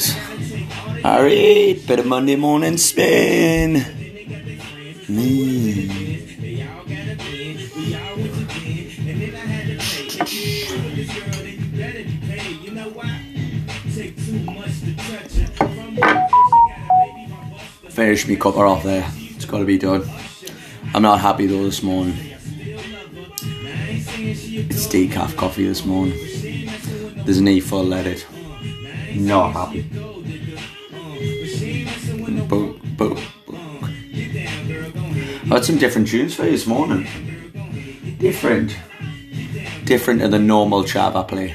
boys. Alright, better Monday morning spin. Me. Finish me cuppa off there. It's got to be done. I'm not happy though this morning. It's decaf coffee this morning. There's an E full leaded. Not happy. I had some different tunes for you this morning. Different. Different to the normal chav I play.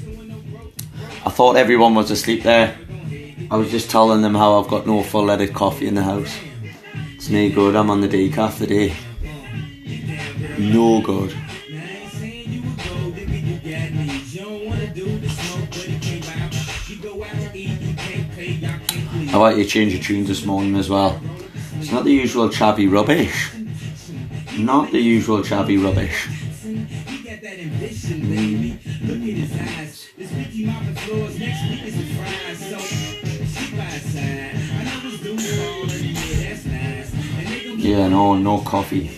I thought everyone was asleep there. I was just telling them how I've got no full leaded coffee in the house. It's no good, I'm on the decaf today. No good. How about you change your tunes this morning as well? It's not the usual chavvy rubbish. Not the usual chavvy rubbish. Yeah, no, no coffee.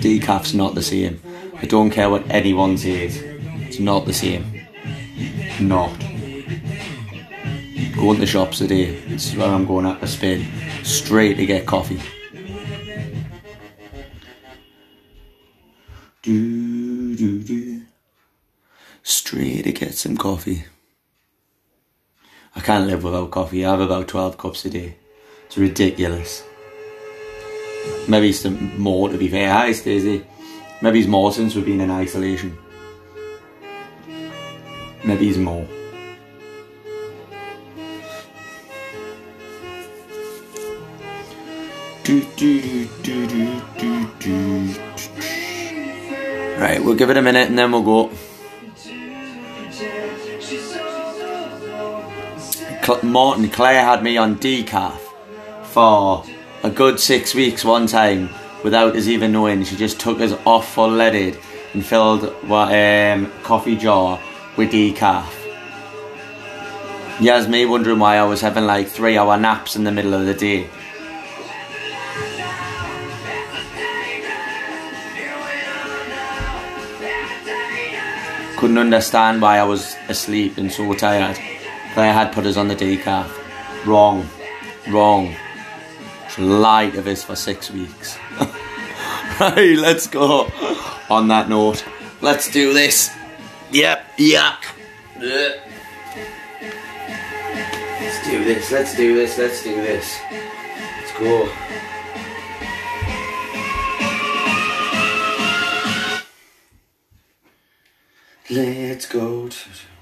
Decaf's not the same. I don't care what anyone says. It's not the same. Not. Go in the shops today. This is where I'm going at the spin. Straight to get coffee. Do, do, do. Straight to get some coffee. I can't live without coffee. I have about 12 cups a day. It's ridiculous. Maybe it's more to be fair. Hi, Stacey. Maybe it's more since we've been in isolation. Maybe it's more. Right, we'll give it a minute and then we'll go. Martin Claire had me on decaf for a good six weeks one time without us even knowing. She just took us off full leaded and filled what um, coffee jar with decaf. It's me wondering why I was having like three hour naps in the middle of the day. Couldn't understand why I was asleep and so tired. Claire had put us on the decaf. Wrong. Wrong. Lied to us for six weeks. right, let's go. On that note, let's do this. Yep, yeah. Let's do this, let's do this, let's do this. Let's go. Let's go to.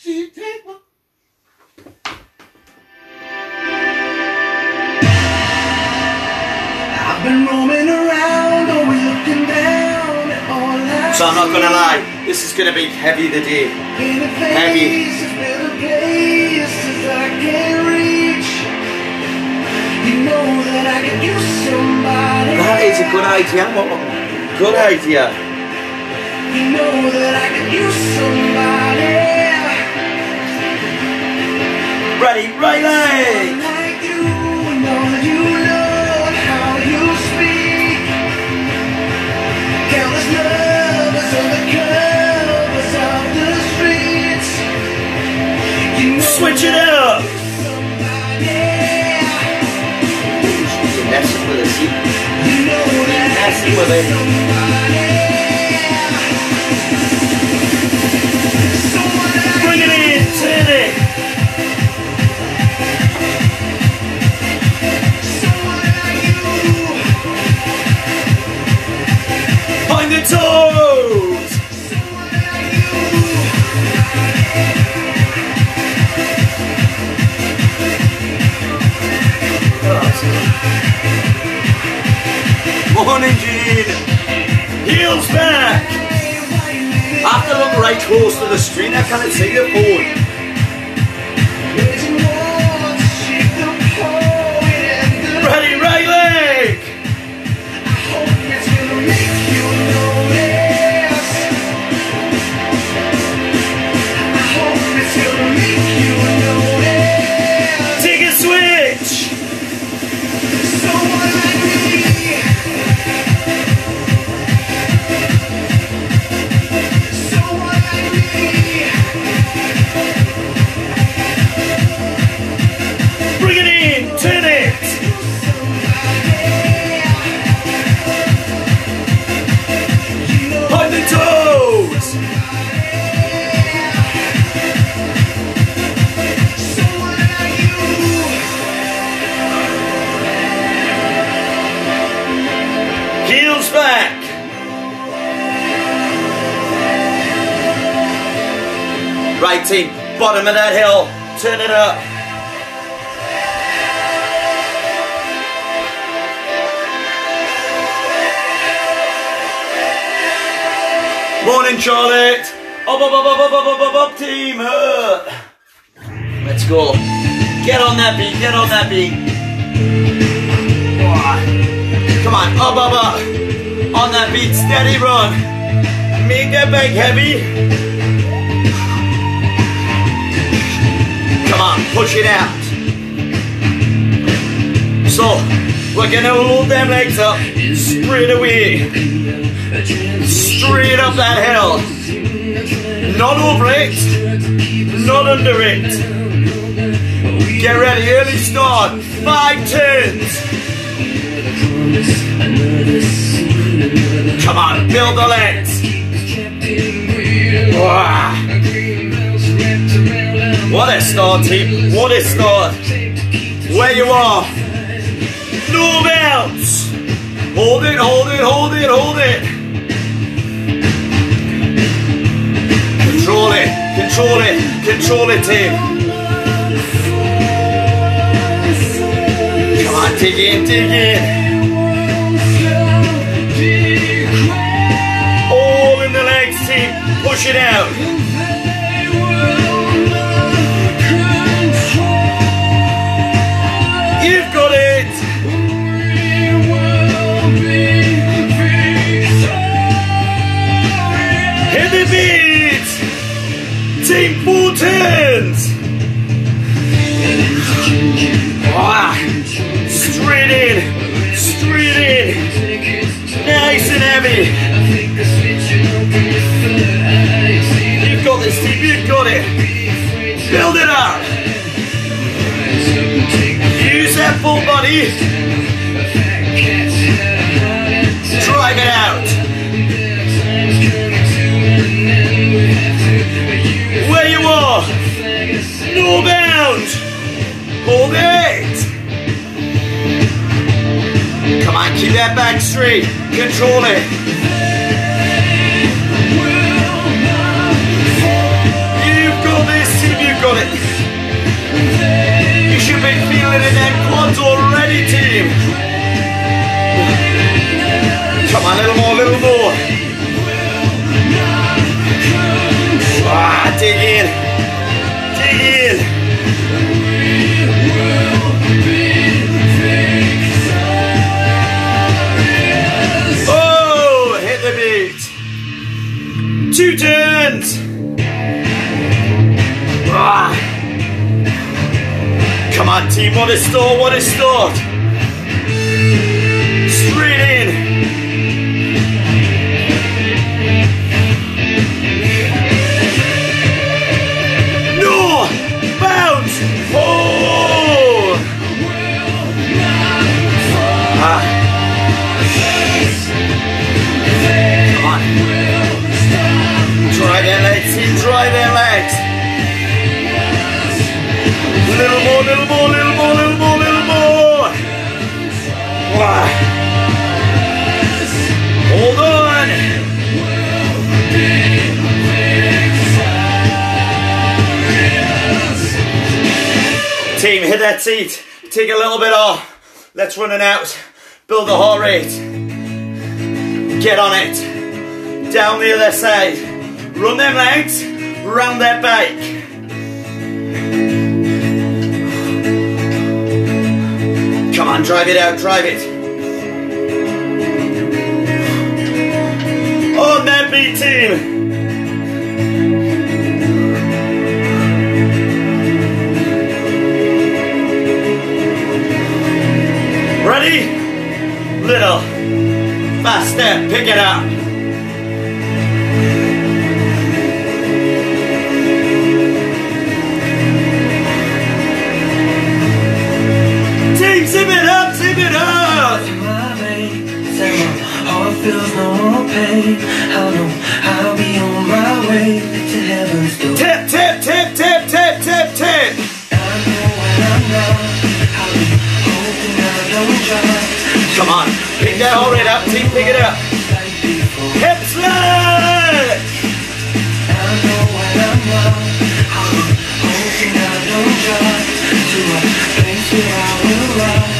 I've been roaming around, always looking down at all I So I'm not gonna lie, this is gonna be heavy the day. Heavy. places where the places I can't. You know that I could use somebody. That is a good idea. Good idea. You know that I could use somebody. Ready, right leg. You, know you love how you speak. Countless lovers on the covers of the streets. You know Switch it up. with with it. Morning, Gene. Heels back. After look right horse to the street, I can't see the phone. control it. Up, up, up, up, up, up, up, up, team. Uh. Let's go. Get on that beat, get on that beat. Come on, up, up, up. On that beat, steady run. Make that bag heavy. Come on, push it out. So, we're gonna hold them legs up, Spread away. Up that hill. Not over it, not under it. Get ready, early start. Five turns. Come on, build the legs. What a start, team. What a start. Where you are. No bounce. Hold it, hold it, hold it, hold it. Control it, control it, control it, team. Come on, dig in, dig in. All in the legs, team. Push it out. Nice and heavy. You've got this, team. You've got it. Build it up. Use that full body. truly. see what is thought? what is thought? Let's eat. Take a little bit off. Let's run it out. Build the heart rate. Get on it. Down the other side. Run them legs round that bike. Come on, drive it out, drive it. On that B team. Ready? Little. Fast step, pick it up. Team, zip it up, zip it up. my veins and my heart feels no more pain. I know I'll be on my way to heaven's door. Tip, tip, tip, Pick that whole it up, team, pick it up. Hip! Hoping I don't drive to a place where I will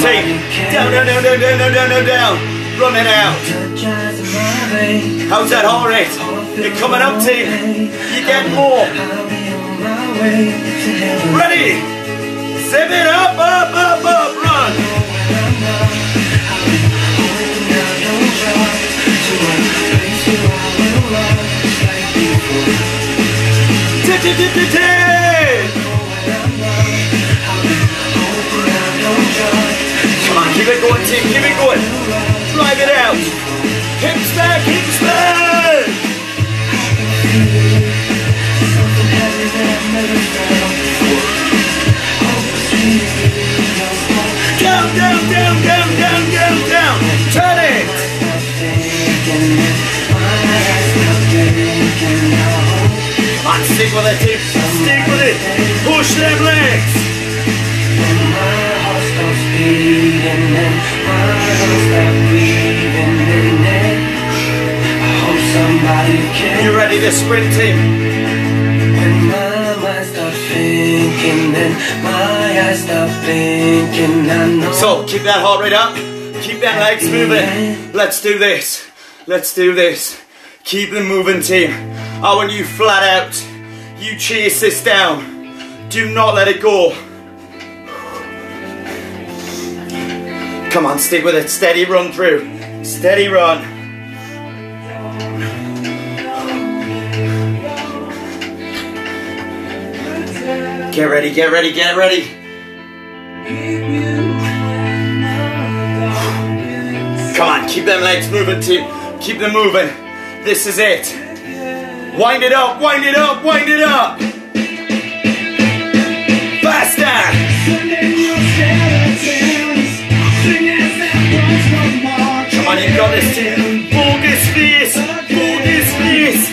Team, down, down, down, down, down, down, down, down, down. Run it out. How's that heart rate? You're coming up, team. You get more. Ready? Zip it up, up, up, up, run. Tip, tip, tip, tip, tip. Keep it going, team, keep it going. Drive it out. Hips back, hips back. Down, down, down, down, down, down, down. Turn it. On, stick with it, team. Stick with it. Push them legs. Somebody can You ready to sprint, team? When my mind thinking and my eyes stop thinking, I know. So keep that heart rate up. Keep that legs moving. Let's do this. Let's do this. Keep them moving, team. Oh, I want you flat out. You chase this down. Do not let it go. Come on, stick with it. Steady run through. Steady run. Get ready, get ready, get ready. Come on, keep them legs moving, team. Keep them moving. This is it. Wind it up, wind it up, wind it up. Faster. Gottes hin, Boges fließt, Boges fließt,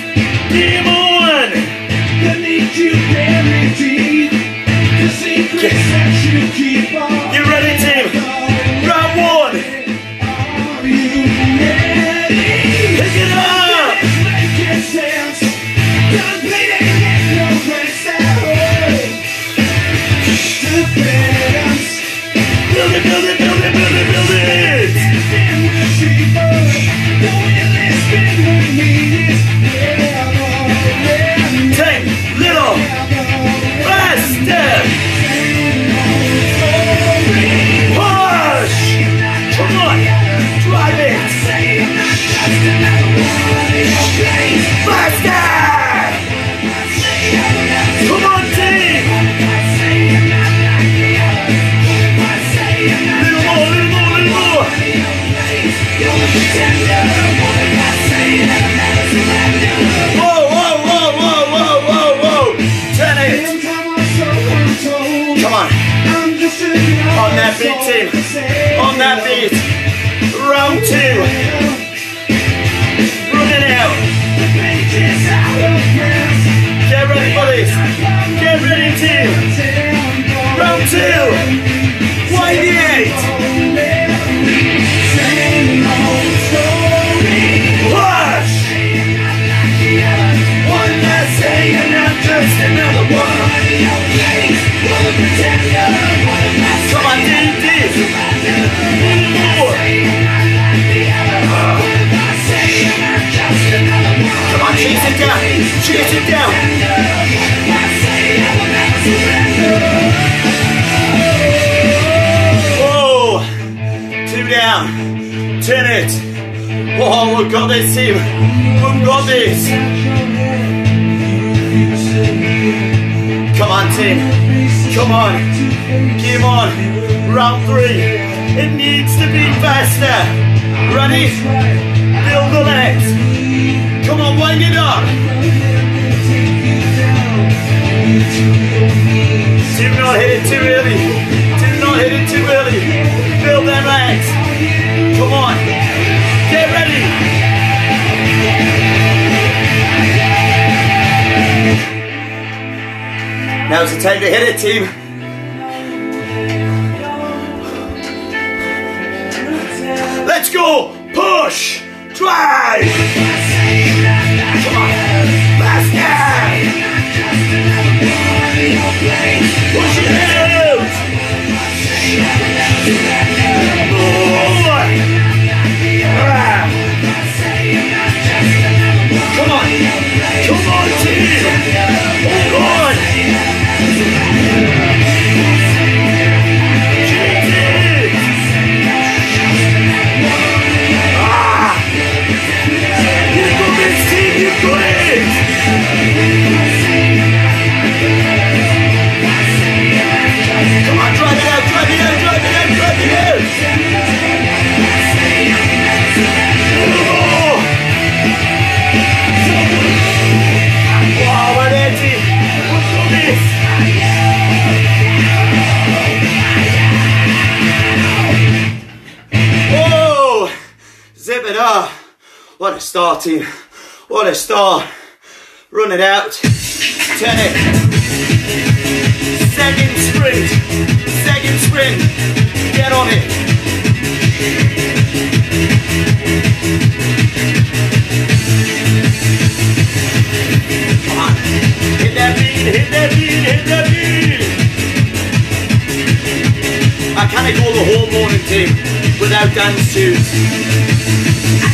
In it. Oh, we've got this team! We've got this! Come on, team! Come on! Game on! Round three! It needs to be faster! Ready? Build the legs! Come on, wang it up! Do not hit it too early! Do not hit it too early! Build them legs! Come on. Get ready. Now's the time to hit it, team. Let's go. Push. Drive. Martin. What a start. Run it out. Turn it. Second sprint. Second sprint. Get on it. Come on. Hit that beat. Hit that beat. Hit. I can't go the whole morning, team, without dance tunes.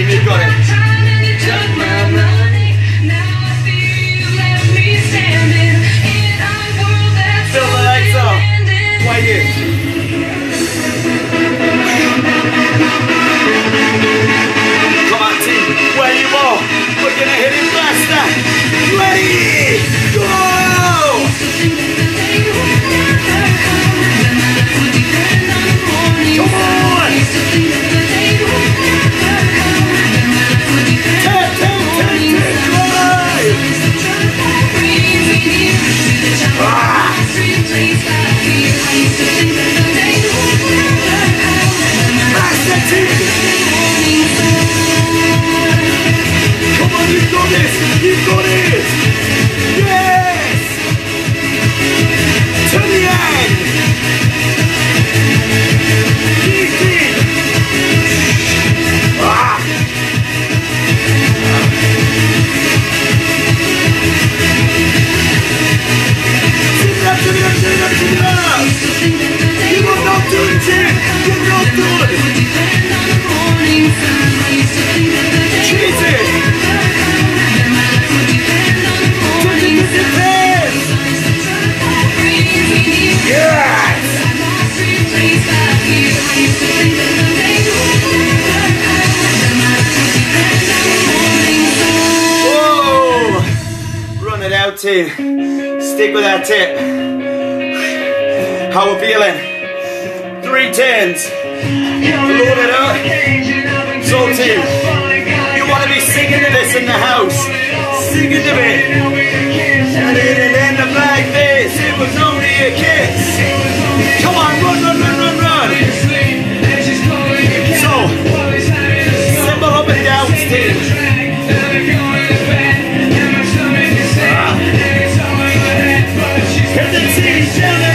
Okay, we. breathing. Stick with that tip. How we're feeling. Three tens. Load it up. Salty. You want to be singing to this in the house. Singing to me. And it didn't end up like this. It was only a kiss. Come on, run, run, run, run, run. So, simple up and down, Steve. Seychelles.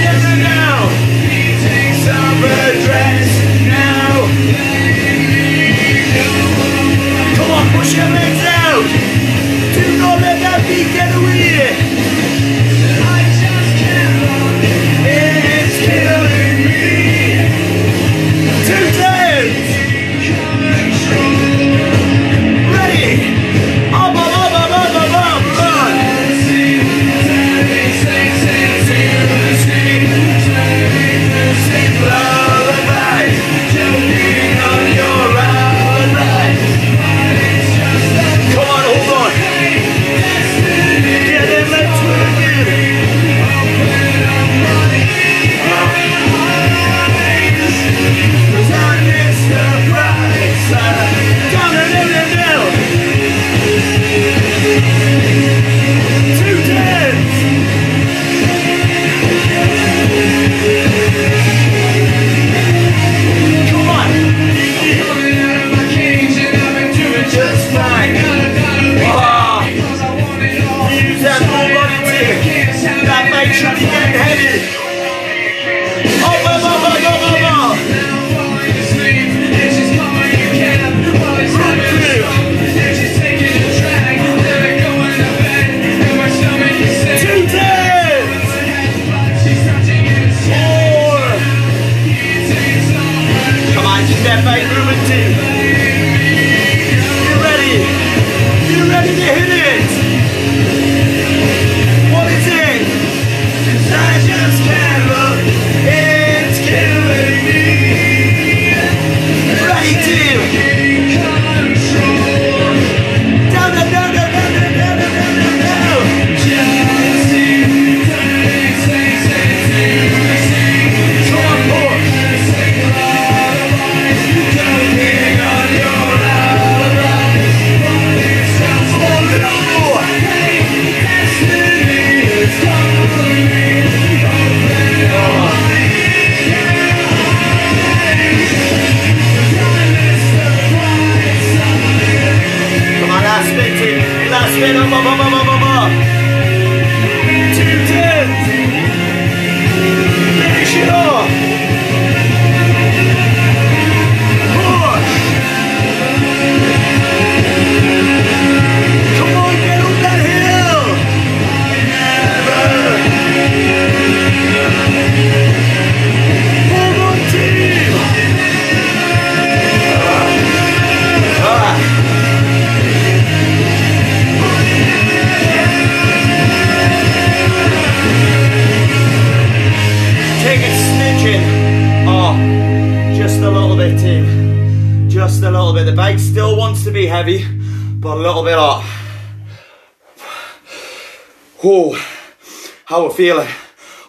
Feeling?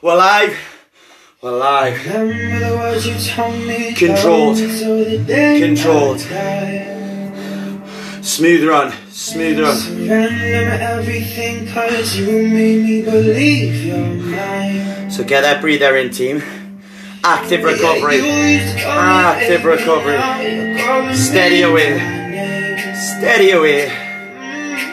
We're live. We're live. Controlled. Controlled. Smooth run. Smooth run. So get that breather in, team. Active recovery. Active recovery. Steady away. Steady away.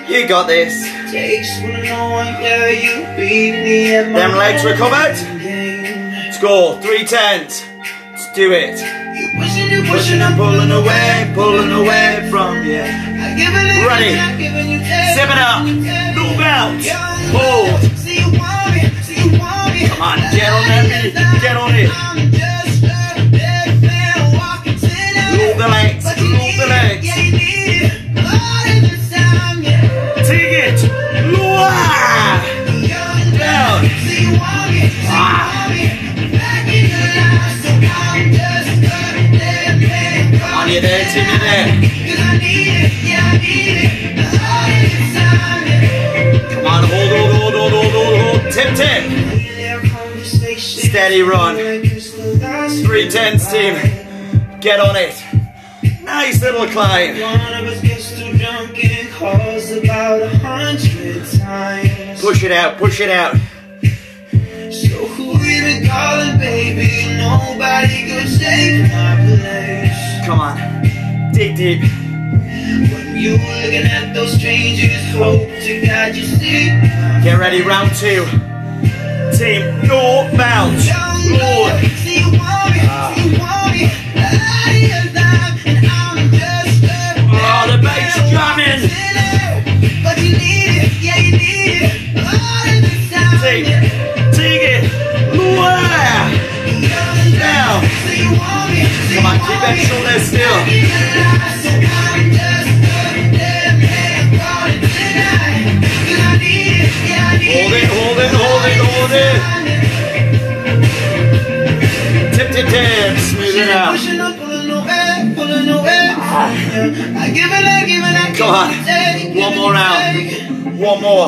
You got this. Takes to know one, yeah, you beat me at Them legs recovered. Let's. Three tens. Let's do it. You pushing, you pushing, and pulling away, pulling away from you. I give it, I Ready. give it, I give it, you take. Zip it up. Move out. Hold. See you want me, see you want me. Come on, get on that. Get on it. I'm just a big fan walking to the Move the legs. Move the legs. Of the time, yeah. Come on, hold, hold, hold, hold, hold, hold, hold. Tip, tip. Steady run. Three tens, team. Get on it. Nice little climb. Push it out, push it out. So who you been calling, baby? Nobody could save my place. Come on. Dig deep. When you looking at those strangers, hope to God you see. Get ready, round two. Team, no bounce. Lord. See you want me, see you want me. I am alive and I'm just a Oh, the bass drumming. sinner. But you need it, yeah it. All of the time. Dig, dig it. Down. Come on, keep that shoulder still. Hold it, hold it, hold it, hold it. Tip, tip, tip. Smooth it out. Come on. One more round. One more.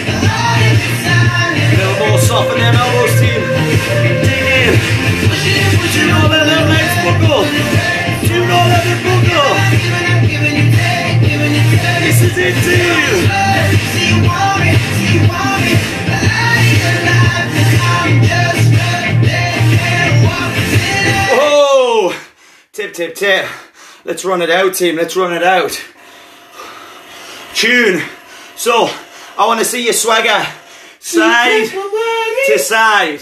More soften them elbows, team. Dig in. Do not let them legs buckle. Do not let them buckle. This is it, team. Oh! Tip, tip, tip. Let's run it out, team. Let's run it out. Tune. So, I want to see your swagger. Side to side.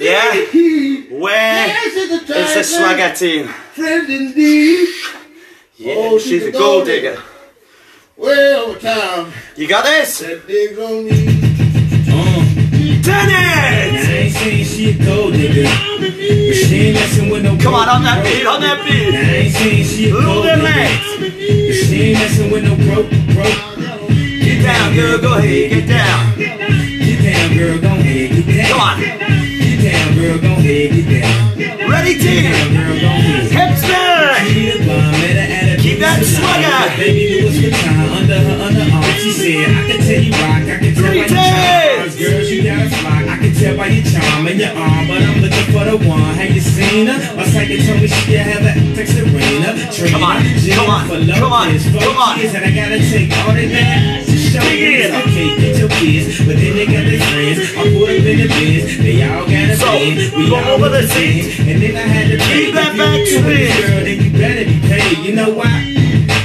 Yeah? Where Where is the swagger team? Friend indeed. Yeah, Oh, she's she's a a gold digger. Way over town. You got this? That digs on me. Turn it! I ain't she a gold digger, but she ain't messing with no. Come on, on that beat, on that I beat. ain't saying she a gold digger, she ain't messing with no broke broke. Get down, girl, go ahead, get down. Get down, girl, go down. Come on. Get down, girl, go ahead, get down. Ready, team? girl, go ahead. Hips back! She a bomb, met her at a Keep that swagger. Baby, it was under her underarm. She said, I can tell you rock, I can tell by your Girl, you got a flock, I can tell by your charm and your arm, but I'm looking for the one. Have you seen her? My psychic told me she have that text Serena. Come on, come on, come on, come on. And I gotta take all to show Dig you. in. Okay, get your kids, but then they got their friends. I put up in the bins, they all got a So, bed. We go all over the seat. And then I had to Keep that back to it. Girl, then you better be paid. You know why?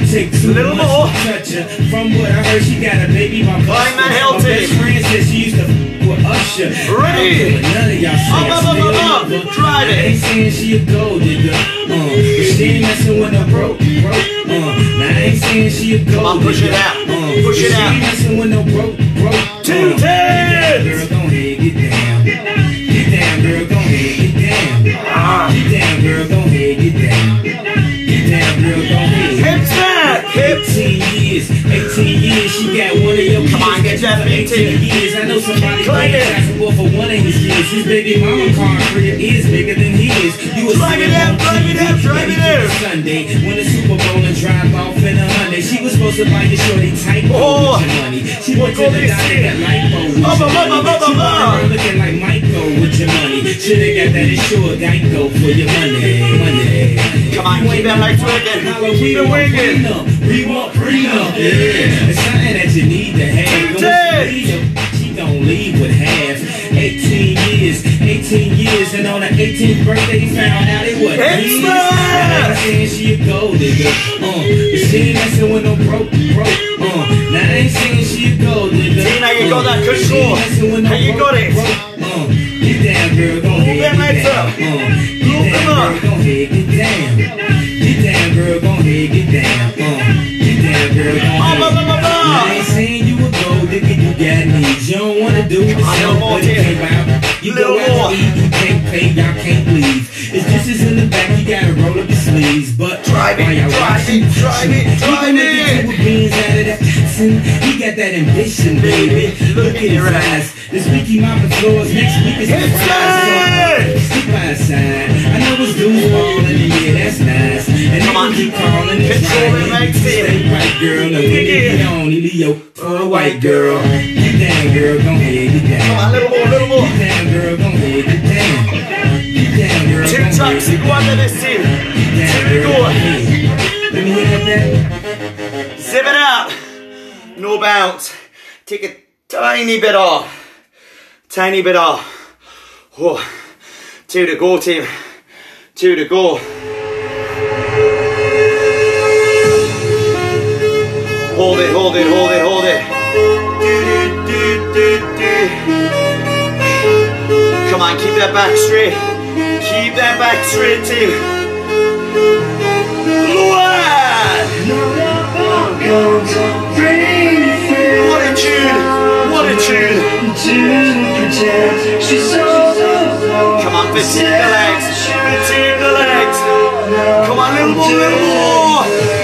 take too Little much more. to touch her. From what I heard, she got a baby by Climb that hill, My best friend said she used to with Usher. Ready. None of y'all Up, I up, up, up, up. Drive it. I ain't saying she a gold digger. Uh, but she ain't messing with no broke, broke. Uh, I saying she a gold on, push it out. Uh, Push it out. ain't messing with no broke, broke. Two. Girl, go ahead, get down. Get down, girl, go ahead, get down. Get down, girl, go ahead, get down. Get down, girl, go ahead. Hips back, hips. 18 years, 18 years, she got one of your Come on, get that 18 18. years. I know somebody playing basketball for one of his kids. His baby mama car crib is bigger than his. You was Drive it on drive it TV drive it every. Sunday, when the Super Bowl and drive off a. She was supposed to buy your shorty tight Oh. with your money. She went to the doctor here? got lipo with Up, your up, up, money. up, up, She up, walked up. around looking like Michael with your money. Shoulda got that insured Geico for your money, money. Come on, keep that legs working. We working. prenup. We want prenup. Yeah. It's something that you need to have. Go days. see your- She gon' leave with half. 18 years, 18 years, and on her 18th birthday, he found out it wasn't Hey, his. Smash! And I ain't saying she a gold digger, uh, but she ain't messing with no broke, broke, uh. Now I ain't saying she a gold digger. Tina, you got that but she control. ain't messing with no How you got it? uh. Get down, girl, go ahead, get legs down, up. uh. Get down, girl, go ahead, get down. Get down, girl, go ahead, get down. Uh, get down, girl, go ahead. Now, I ain't saying you a gold digger, you got needs. You don't wanna do it, on, you y'all can't leave. If this is in the back, you gotta roll up your sleeves. But Drive it, drive watching, it, drive it, he drive can make it. two beans out of that Jackson. He got that ambition, baby. Look at his eyes. This week he mopping floors, next week surprise. side. Stick by his side. I know it's dudes balling, and yeah, that's nice. And Come on. keep calling, it's it, mate. Stay right, girl. No, it. get on, Leo, for a white girl. Get down, girl, go ahead, get down. Come on, little more, little more. Get down, girl, go ahead, get down. Girl, Two go. Zip it up. No bounce. Take a tiny bit off. Tiny bit off. Oh. Two to go, team. Two to go. Hold it, hold it, hold it, hold it. Come on, keep that back straight. That back. Lower! What a tune! What a tune! Come on, fatigue the legs! Fatigue the legs! Come on, little more, little more!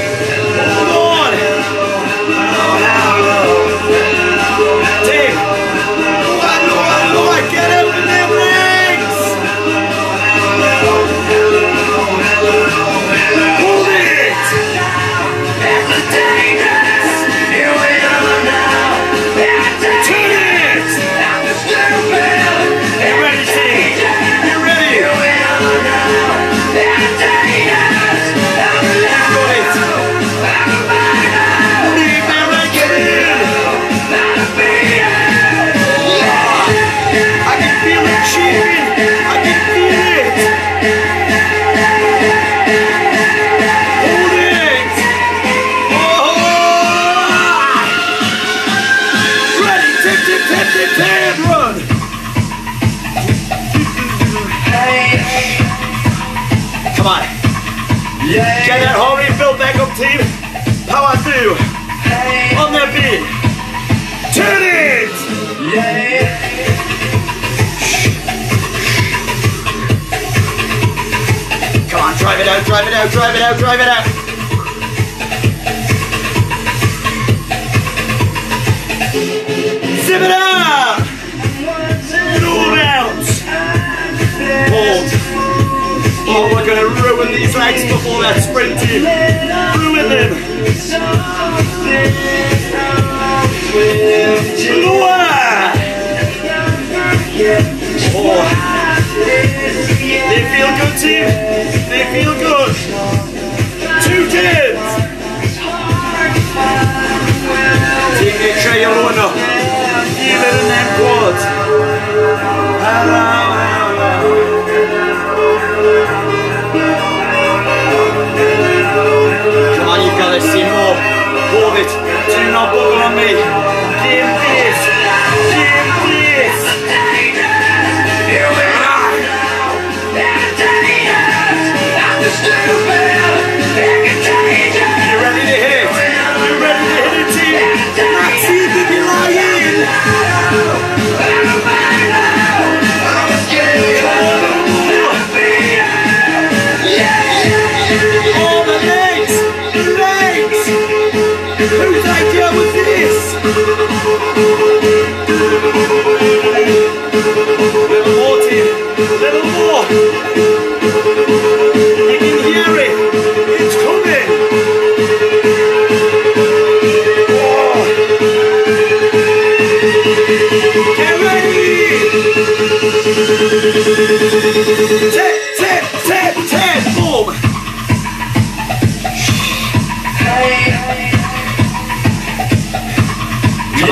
não pôde na.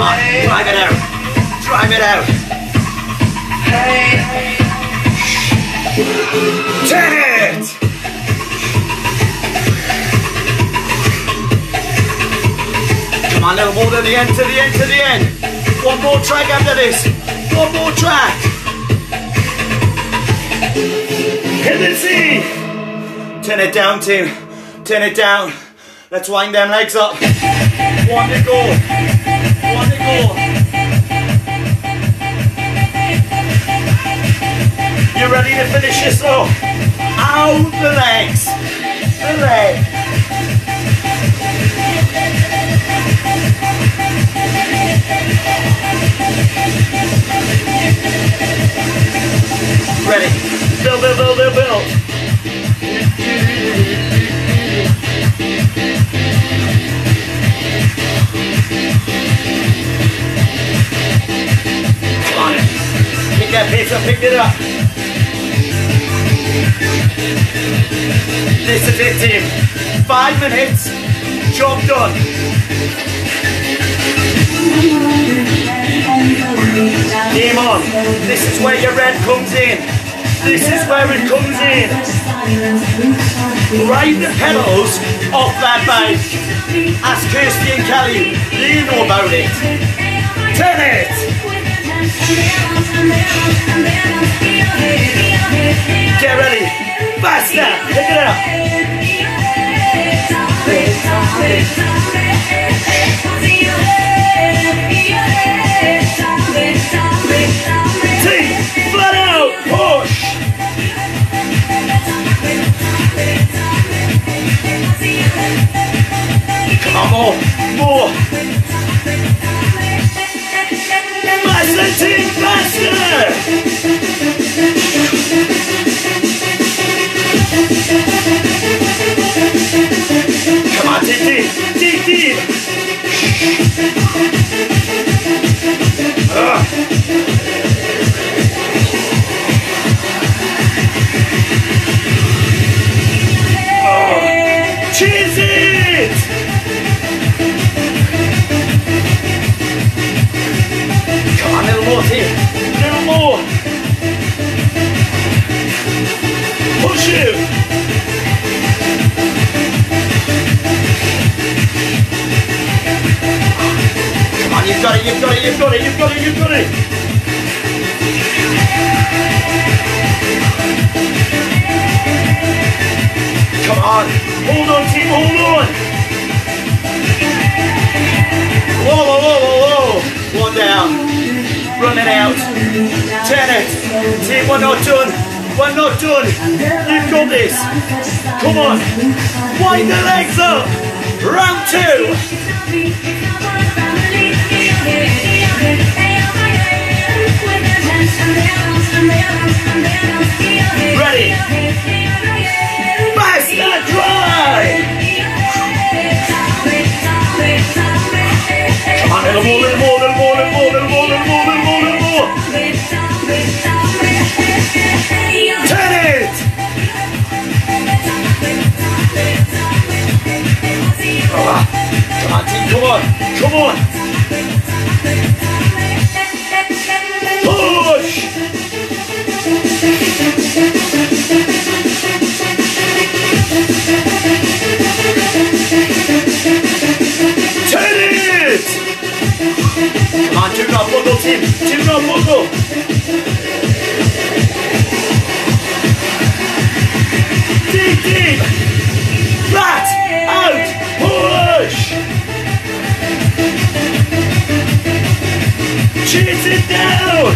Drive it out. Drive it out. Ten it! Come on, little more to the end, to the end, to the end. One more track after this. One more track. Hit the sea. Turn it down, team. Turn it down. Let's wind them legs up. One to go. Go. You ready to finish this off? Out the legs. The leg. Ready. Build, build, build, build, build. Pick that pace up, pick it up. This is it, team. Five minutes. Job done. Game on. This is where your red comes in. This is where it comes in. Ride the pedals off that bike. Ask Kirsty and Kelly. you know about it. Turn it. Get ready. Faster. Pick it. Team, flat out. Push. Come on, more is the Come on, Titi, Titi. Push. Come on, you've got it, you've got it, you've got it, you've got it, you've got it. Come on, hold on, team, hold on. Whoa, whoa, whoa, whoa, whoa. One down. Run it out. Turn it. Team, we're not done. We're not done. You've got this. Come on. Wind the legs up. Round two. Ready. Basta drive. Come on, little more, little more, little more, little more, little more, little more, little more. Little more it! Come on, team, come on, come on! Push! Turn it! Come on, team, not bundle, team, team, not bundle! Deus!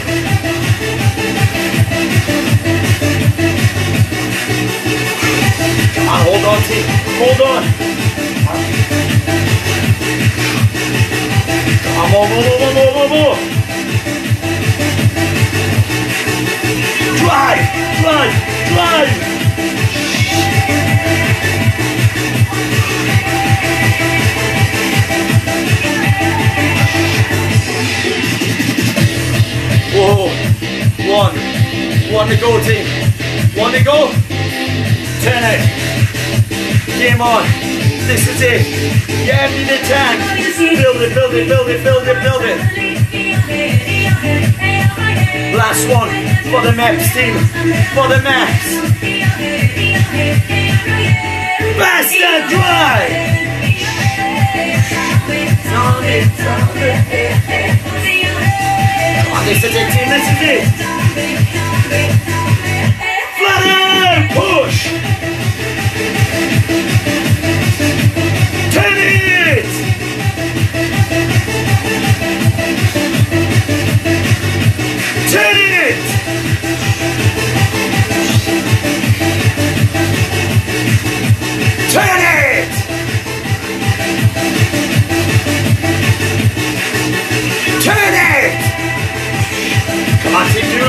Ah, hold on, see. hold on. Vamos, vamos, vamos, vamos. Drive, drive, drive. One to go, team. One to go. Turn it. Game on. This is it. Yeah, need a ten. Build it, build it, build it, build it, build it. Last one for the Meps team. For the. Bastard drive. Come on, this is it,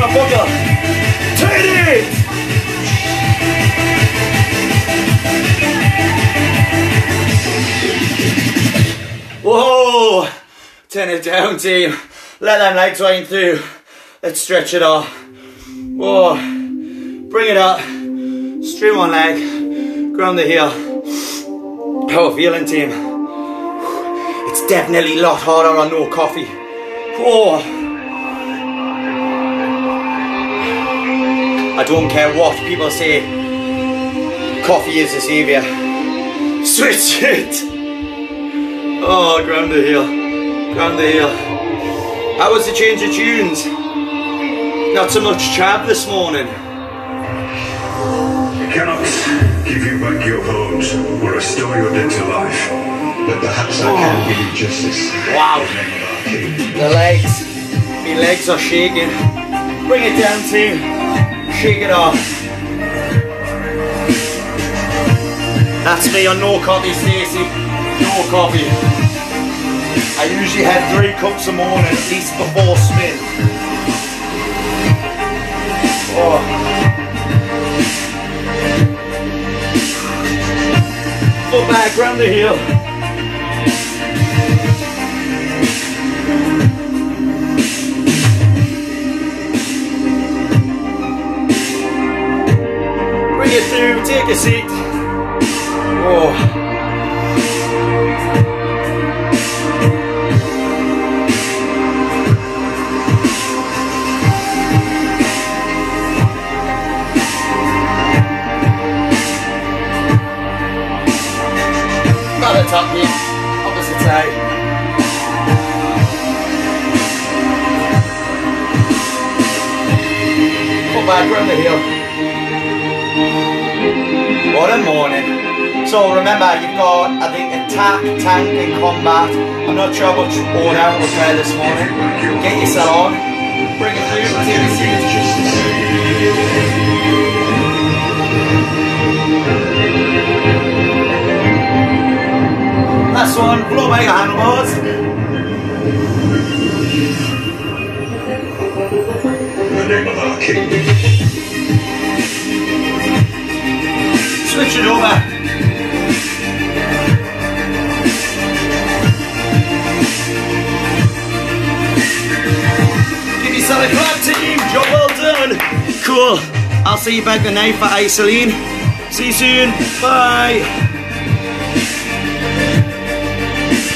bugger! Turn it! Whoa! Turn it down, team. Let them legs wind through. Let's stretch it off. Whoa. Bring it up. Straight one leg. Ground the heel. Oh, feeling, team. It's definitely a lot harder on no coffee. Whoa. I don't care what people say. Coffee is the savior. Switch it. Oh, heel. Ground the heel. How was the change of tunes? Not so much chab this morning. I cannot give you back your bones or restore your dead to life. But perhaps I can give you justice. Wow. The name of our king. The legs. My legs are shaking. Bring it down, team. Shake it off. That's me on no coffee, Stacey. No coffee. I usually have three cups a morning, at least before spin. Oh. Foot back, round the heel. Through, Which order was there this morning. Get yourself on. Bring it through. Take a. Last one. By your handlebars. The name of our king. Switch it over. Team. Job well done. Cool. I'll see you back tonight for Isoline. See you soon. Bye.